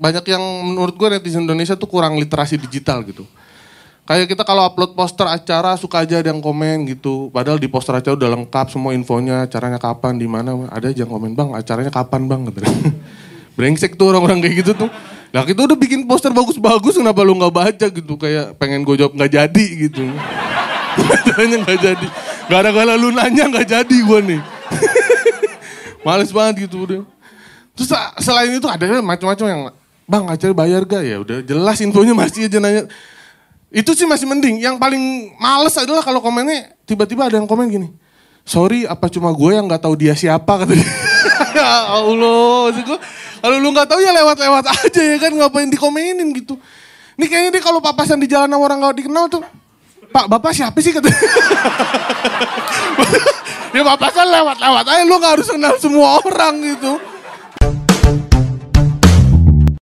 banyak yang menurut gue netizen Indonesia tuh kurang literasi digital gitu. Kayak kita kalau upload poster acara suka aja ada yang komen gitu. Padahal di poster acara udah lengkap semua infonya, acaranya kapan, di mana. Ada aja yang komen, "Bang, acaranya kapan, Bang?" gitu. Brengsek tuh orang-orang kayak gitu tuh. Lah kita udah bikin poster bagus-bagus kenapa lu nggak baca gitu kayak pengen gue jawab nggak jadi gitu. Acaranya nggak jadi. Gara-gara lu nanya nggak jadi gue nih. Males banget gitu udah. Terus selain itu ada macam-macam yang Bang acara bayar gak ya? Udah jelas infonya masih aja nanya. Itu sih masih mending. Yang paling males adalah kalau komennya tiba-tiba ada yang komen gini. Sorry apa cuma gue yang nggak tahu dia siapa katanya. ya Allah. gua, Kalau lu nggak tahu ya lewat-lewat aja ya kan ngapain dikomenin gitu. Ini kayaknya dia kalau papasan di jalan sama orang nggak dikenal tuh. Pak bapak siapa sih katanya. ya papasan lewat-lewat aja lu nggak harus kenal semua orang gitu.